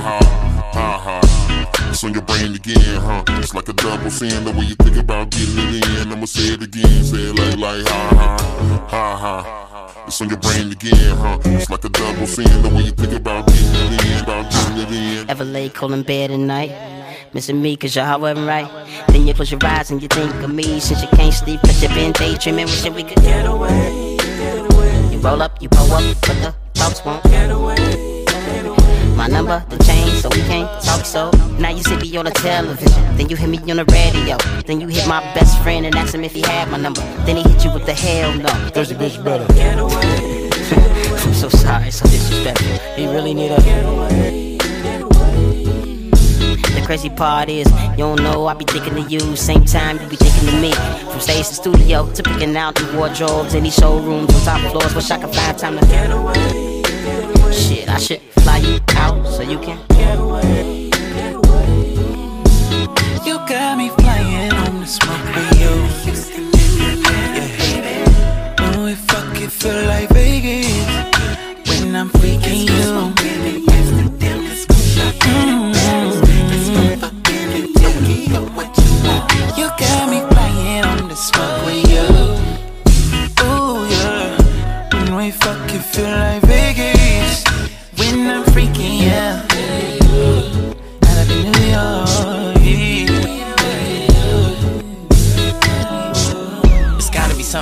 ha, ha ha. It's on your brain again, huh? It's like a double sin the way you think about getting it in. I'ma say it again, say it like, like, ha ha, ha ha. It's on your brain again, huh? It's like a double sin the way you think about getting it in, about getting it in. Ever lay cold in bed at night? Missing me cause your heart wasn't right. Then you close your eyes and you think of me. Since you can't sleep, cause you been daydreaming, wishing we could get away. You roll up, you pull up, but the thoughts won't get away. My number, the change, so we can't talk so. Now you see me on the television, then you hit me on the radio. Then you hit my best friend and ask him if he had my number. Then he hit you with the hell no. Thirsty bitch better. Get away. I'm so sorry, so disrespectful. He really need a get away. The crazy part is, you don't know I be thinking of you. Same time you be thinking of me. From stage to studio to picking out the wardrobes in these showrooms on top floors. Wish I could find time to get away. Shit, I should fly you so you can get away. You got me flying on the smoke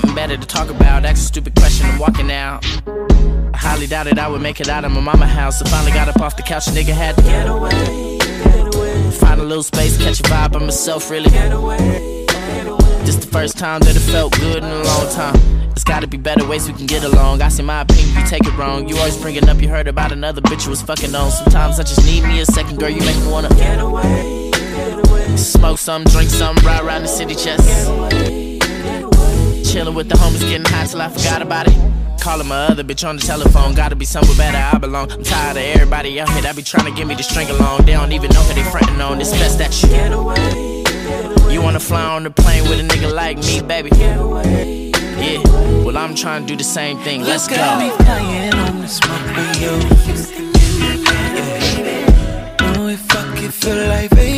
something better to talk about. Ask a stupid question, I'm walking out. I highly doubted I would make it out of my mama house. I finally got up off the couch, nigga had to get away. Find a little space, catch a vibe by myself, really. get away. This the first time that it felt good in a long time. There's gotta be better ways we can get along. I see my opinion, you take it wrong. You always bringing up you heard about another bitch you was fucking on. Sometimes I just need me a second, girl. You make me wanna get away. Smoke some, drink some, ride around the city chest. Chillin' with the homies, getting high till I forgot about it. Calling my other bitch on the telephone, gotta be somewhere better I belong. I'm tired of everybody out here that be trying to get me to string along. They don't even know who they frontin' on. It's best that you get away. You wanna fly on the plane with a nigga like me, baby? Get away. Yeah, well, I'm trying to do the same thing. Let's got me go. flying on the smoke with you. Yeah. Oh, if I could feel like Vegas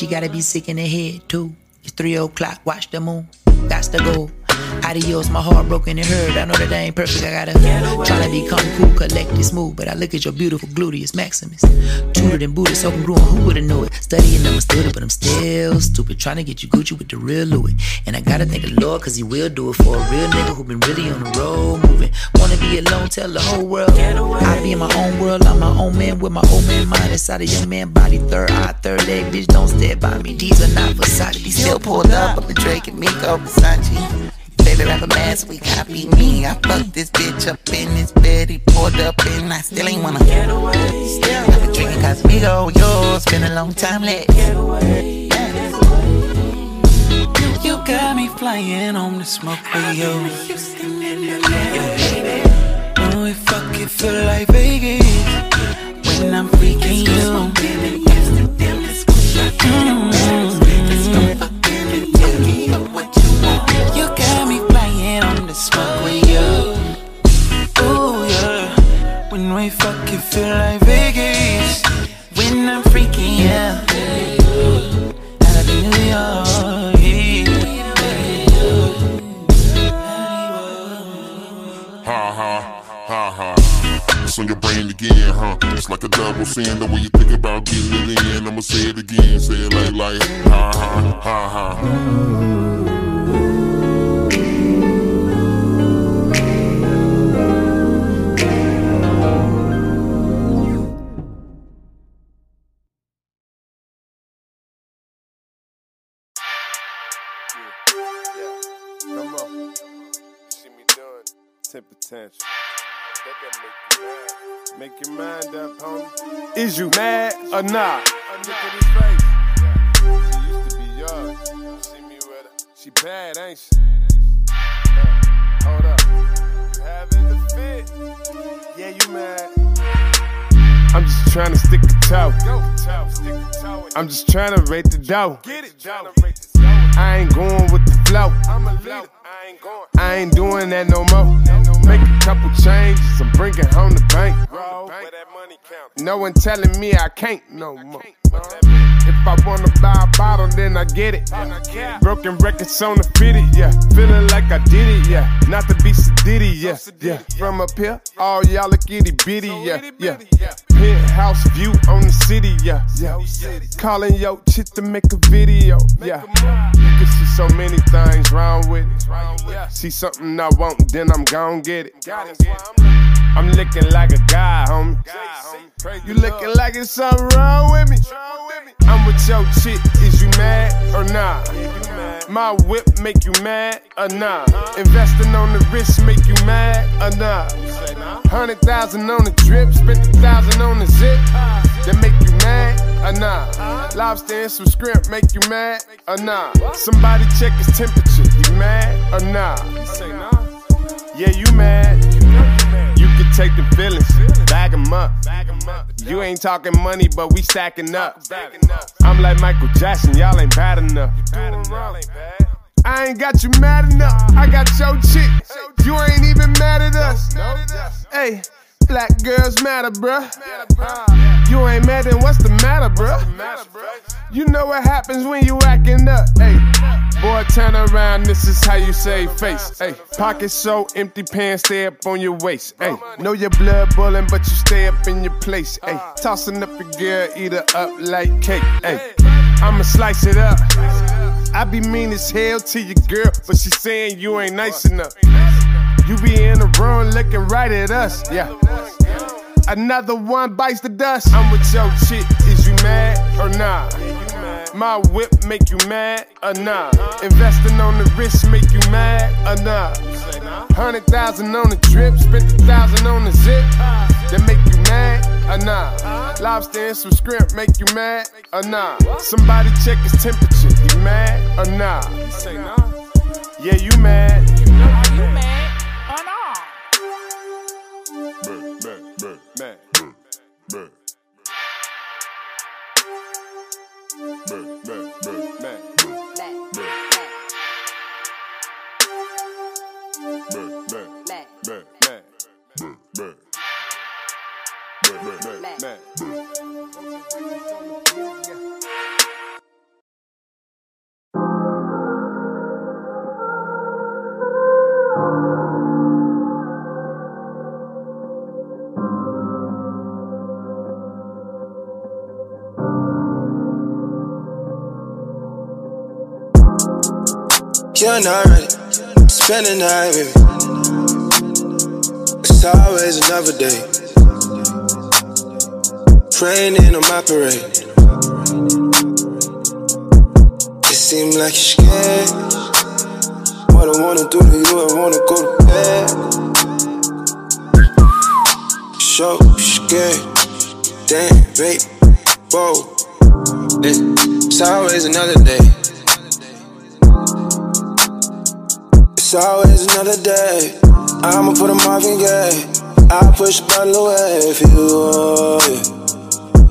she gotta be sick in the head too. It's three o'clock, watch the moon. Gots to go. Adios, my heart broken and hurt. I know that I ain't perfect. I gotta try to become cool, collect this move. But I look at your beautiful gluteus maximus. Tutored and booted, so congruent. Who would've know it? Studying, understood it, but I'm still stupid. Trying to get you Gucci with the real Louis. And I gotta thank the Lord, cause he will do it for a real nigga who been really on the road moving. Wanna be alone, tell the whole world. I be in my own world, I'm my own man with my old man mind inside a young man body. Third eye, third leg, bitch, don't stand by me. These are not Versace. These still pulled up, but the Drake and Miko Versace. Favorite rapper man, so we copy me. I fucked this bitch up in his bed, he pulled up and I still ain't wanna get away. Still, I've been drinking Cosmigo, yours, been a long time late. Get away. You got me flying on the smoke with you. Oh, if I could feel like Vegas when I'm freaking you. Sin the way you think about getting it in. I'ma say it again, say it like, like, ha ha, ha ha. Ten potential. Make you mad. Make your mind up, homie. Is you mad or not? Look at his face. She used to be She bad, ain't she? hold up. You having the fit? Yeah, you mad. I'm just trying to stick a toe. Go, toe, stick a toe. I'm just trying to rate the dough. Get it, I ain't going with the flow. I'm a leader. I ain't going. I ain't doing that no more. Make a couple changes. I'm bringing home the bank. No one telling me I can't no more. Uh-huh. If I wanna buy a bottle, then I get it. Broken records on the fitted, yeah. Feeling like I did it, yeah. Not to be sedity, yeah. Yeah. From up here, all y'all look itty bitty, yeah. Yeah. Penthouse view on the city, yeah. Yeah. Calling yo chick to make a video, yeah. You can see so many things wrong with it. See something I want, then I'm gon' get it. I'm looking like a guy, homie. You looking like it's something wrong with me. I'm with your chick, is you mad or nah? My whip make you mad or nah? Investing on the wrist make you mad or nah? Hundred thousand on the drip, spent a thousand on the zip. That make you mad or nah? Lobster and some shrimp make you mad or nah? Somebody check his temperature, you mad or nah? Yeah, you mad. Take the feelings, bag 'em up. You ain't talking money, but we stacking up. I'm like Michael Jackson, y'all ain't bad enough. I ain't got you mad enough. I got your chick. You ain't even mad at us. Hey, black girls matter, bruh. You ain't mad, then what's the matter, bruh? You know what happens when you acting up. Hey, boy, turn around. This is how you save face. Hey, pockets so empty, pants stay up on your waist. Hey, know your blood boiling, but you stay up in your place. Hey, tossing up your girl, eat her up like cake. Hey, I'ma slice it up. I be mean as hell to your girl, but she saying you ain't nice enough. You be in the room looking right at us, yeah. Another one bites the dust. I'm with your chick, is you mad or nah? My whip make you mad or nah? Investing on the wrist make you mad or nah? Hundred thousand on the drip, spent a thousand on the zip. That make you mad or nah? Lobster and some shrimp make you mad or nah? Somebody check his temperature, you mad or nah? Yeah, you mad. You mad Mad. You're not. Spend the night with. It's always another day. Raining on my parade. It seems like you're scared. What I wanna do to you, I wanna go to bed. So scared. Damn, babe. Whoa. It's always another day. It's always another day. I'ma put a Marvin Gaye. I push a bottle away for you.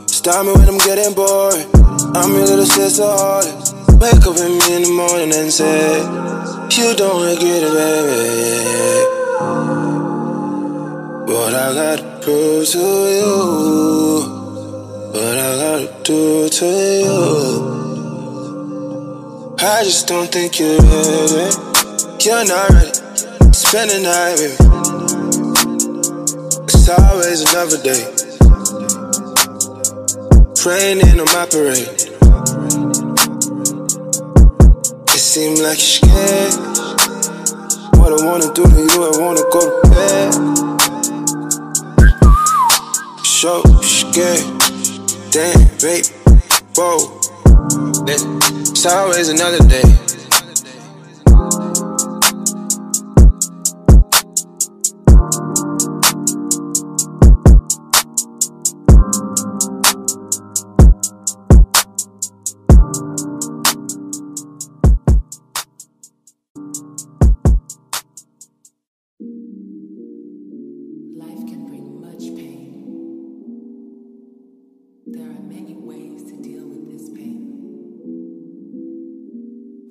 Stop me when I'm getting bored. I'm your little sister. Wake up with me in the morning and say, You don't regret it, baby. What I gotta prove to you. What I gotta do to you. I just don't think you're ready. You're not ready. Spend the night me. It's always another day. Raining on my parade. It seems like you're scared. What I wanna do to you, I wanna go to bed. So scared. Damn, babe. Whoa. It's always another day.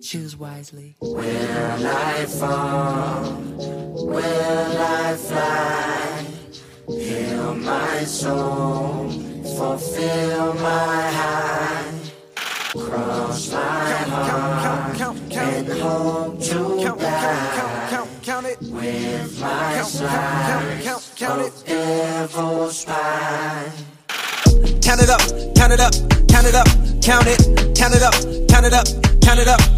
Choose wisely. Will I fall? Will I fly? Heal my soul, fulfill my high. Cross my heart and hope to die with my slice of devil's spine. Count it up, count it up, count it up, count it, count it up, count it up, count it up,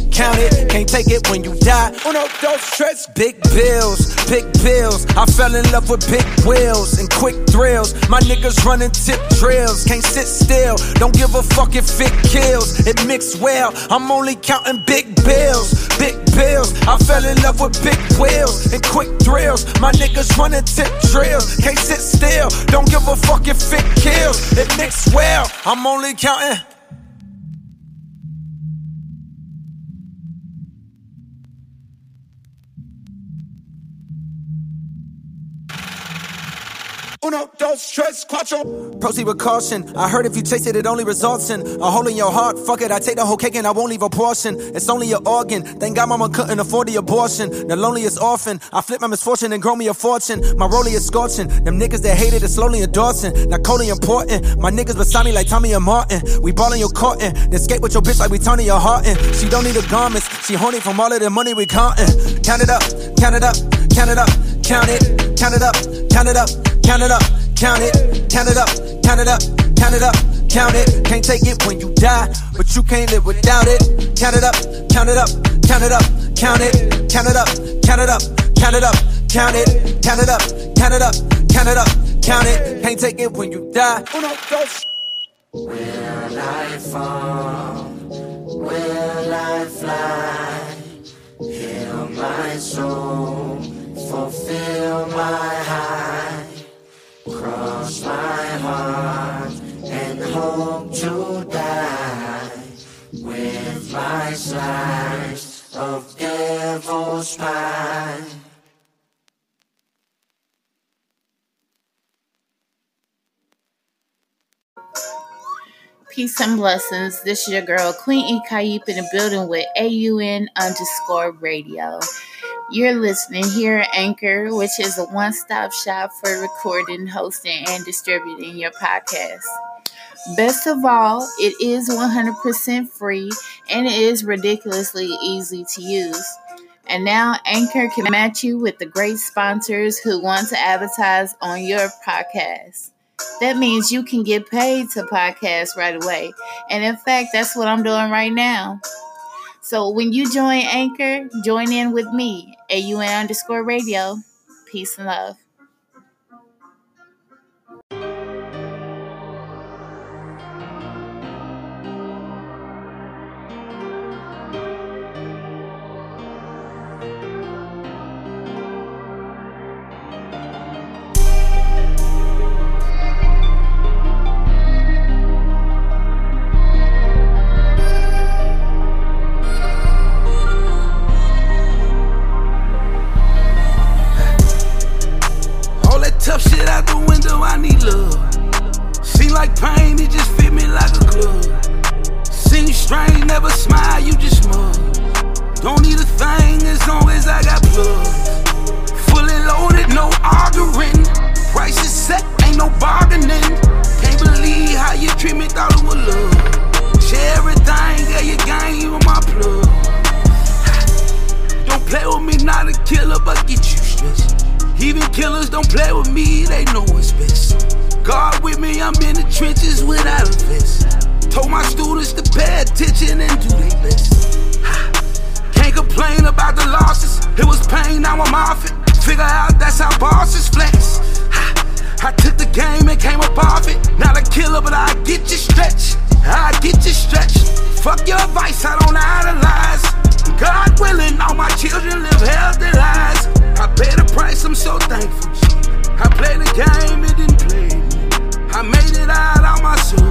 Can't take it when you die. Uno, dos, tres. Big bills, big bills. I fell in love with big wheels and quick thrills. My niggas running tip drills. Can't sit still. Don't give a fuck if it kills. It mixed well. I'm only counting big bills, big bills. I fell in love with big wheels and quick thrills. My niggas running tip drills. Can't sit still. Don't give a fuck if it kills. It mixed well. I'm only counting. Uno, dos, tres, cuatro. Proceed with caution. I heard if you taste it, it only results in a hole in your heart. Fuck it, I take the whole cake and I won't leave a portion. It's only your organ. Thank God mama couldn't afford the abortion. The loneliest orphan. I flip my misfortune and grow me a fortune. My rollie is scorching. Them niggas that hated it slowly endorsing. Not coldly important. My niggas beside me like Tommy and Martin. We ballin' your cotton. Then skate with your bitch like we turning your heart in. She don't need the garments. She horny from all of the money we countin'. Count it up, count it up, count it up, count it, count it up, count it up. Count it up, count it, count it up, count it up, count it up, count it. Can't take it when you die, but you can't live without it. Count it up, count it up, count it up, count it, count it up, count it up, count it up, count it, count it up, count it up, count it up, count it. Can't take it when you die. Will I fall? Will I fly? Pie. Peace and blessings. This is your girl, Queen E. In the building with AUN underscore radio. You're listening here at Anchor, which is a one stop shop for recording, hosting, and distributing your podcast. Best of all, it is 100% free and it is ridiculously easy to use. And now Anchor can match you with the great sponsors who want to advertise on your podcast. That means you can get paid to podcast right away. And in fact, that's what I'm doing right now. So when you join Anchor, join in with me, AUN underscore radio. Peace and love. out the window, I need love. Seem like pain, it just fit me like a glove. Seem strange, never smile, you just mug. Don't need a thing as long as I got plugs. Fully loaded, no arguing. Price is set, ain't no bargaining. Can't believe how you treat me, thought it was love. Share everything, yeah, you gang, you my plug. Don't play with me, not a killer, but get you stressed killers don't play with me, they know what's best. God with me, I'm in the trenches without a vest. Told my students to pay attention and do their best. Can't complain about the losses, it was pain, now I'm off it. Figure out that's how bosses flex. I took the game and came up off it. Not a killer, but I get you stretched. I get you stretched. Fuck your advice, I don't idolize. God willing, all my children live healthy lives. I paid a price, I'm so thankful. I played the game, it didn't play me. I made it out on my surgery.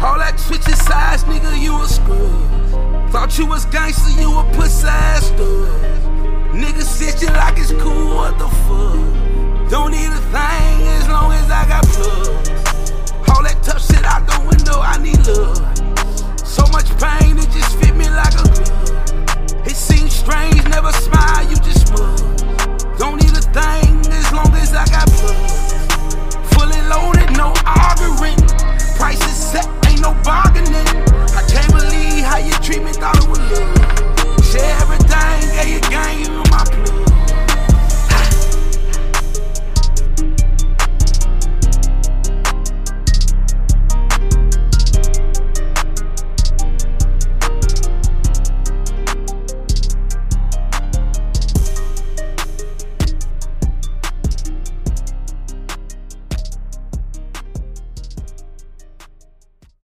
All that twitchy sides, nigga, you a screw? Thought you was gangster, you a pussy ass dude. Nigga sit you like it's cool, what the fuck? Don't need a thing as long as I got blood. All that tough shit out the window, I need love. So much pain, it just fit me like a glove. It seems strange, never smile, you just smug. Don't need a thing as long as I got blood. Fully loaded, no arguing.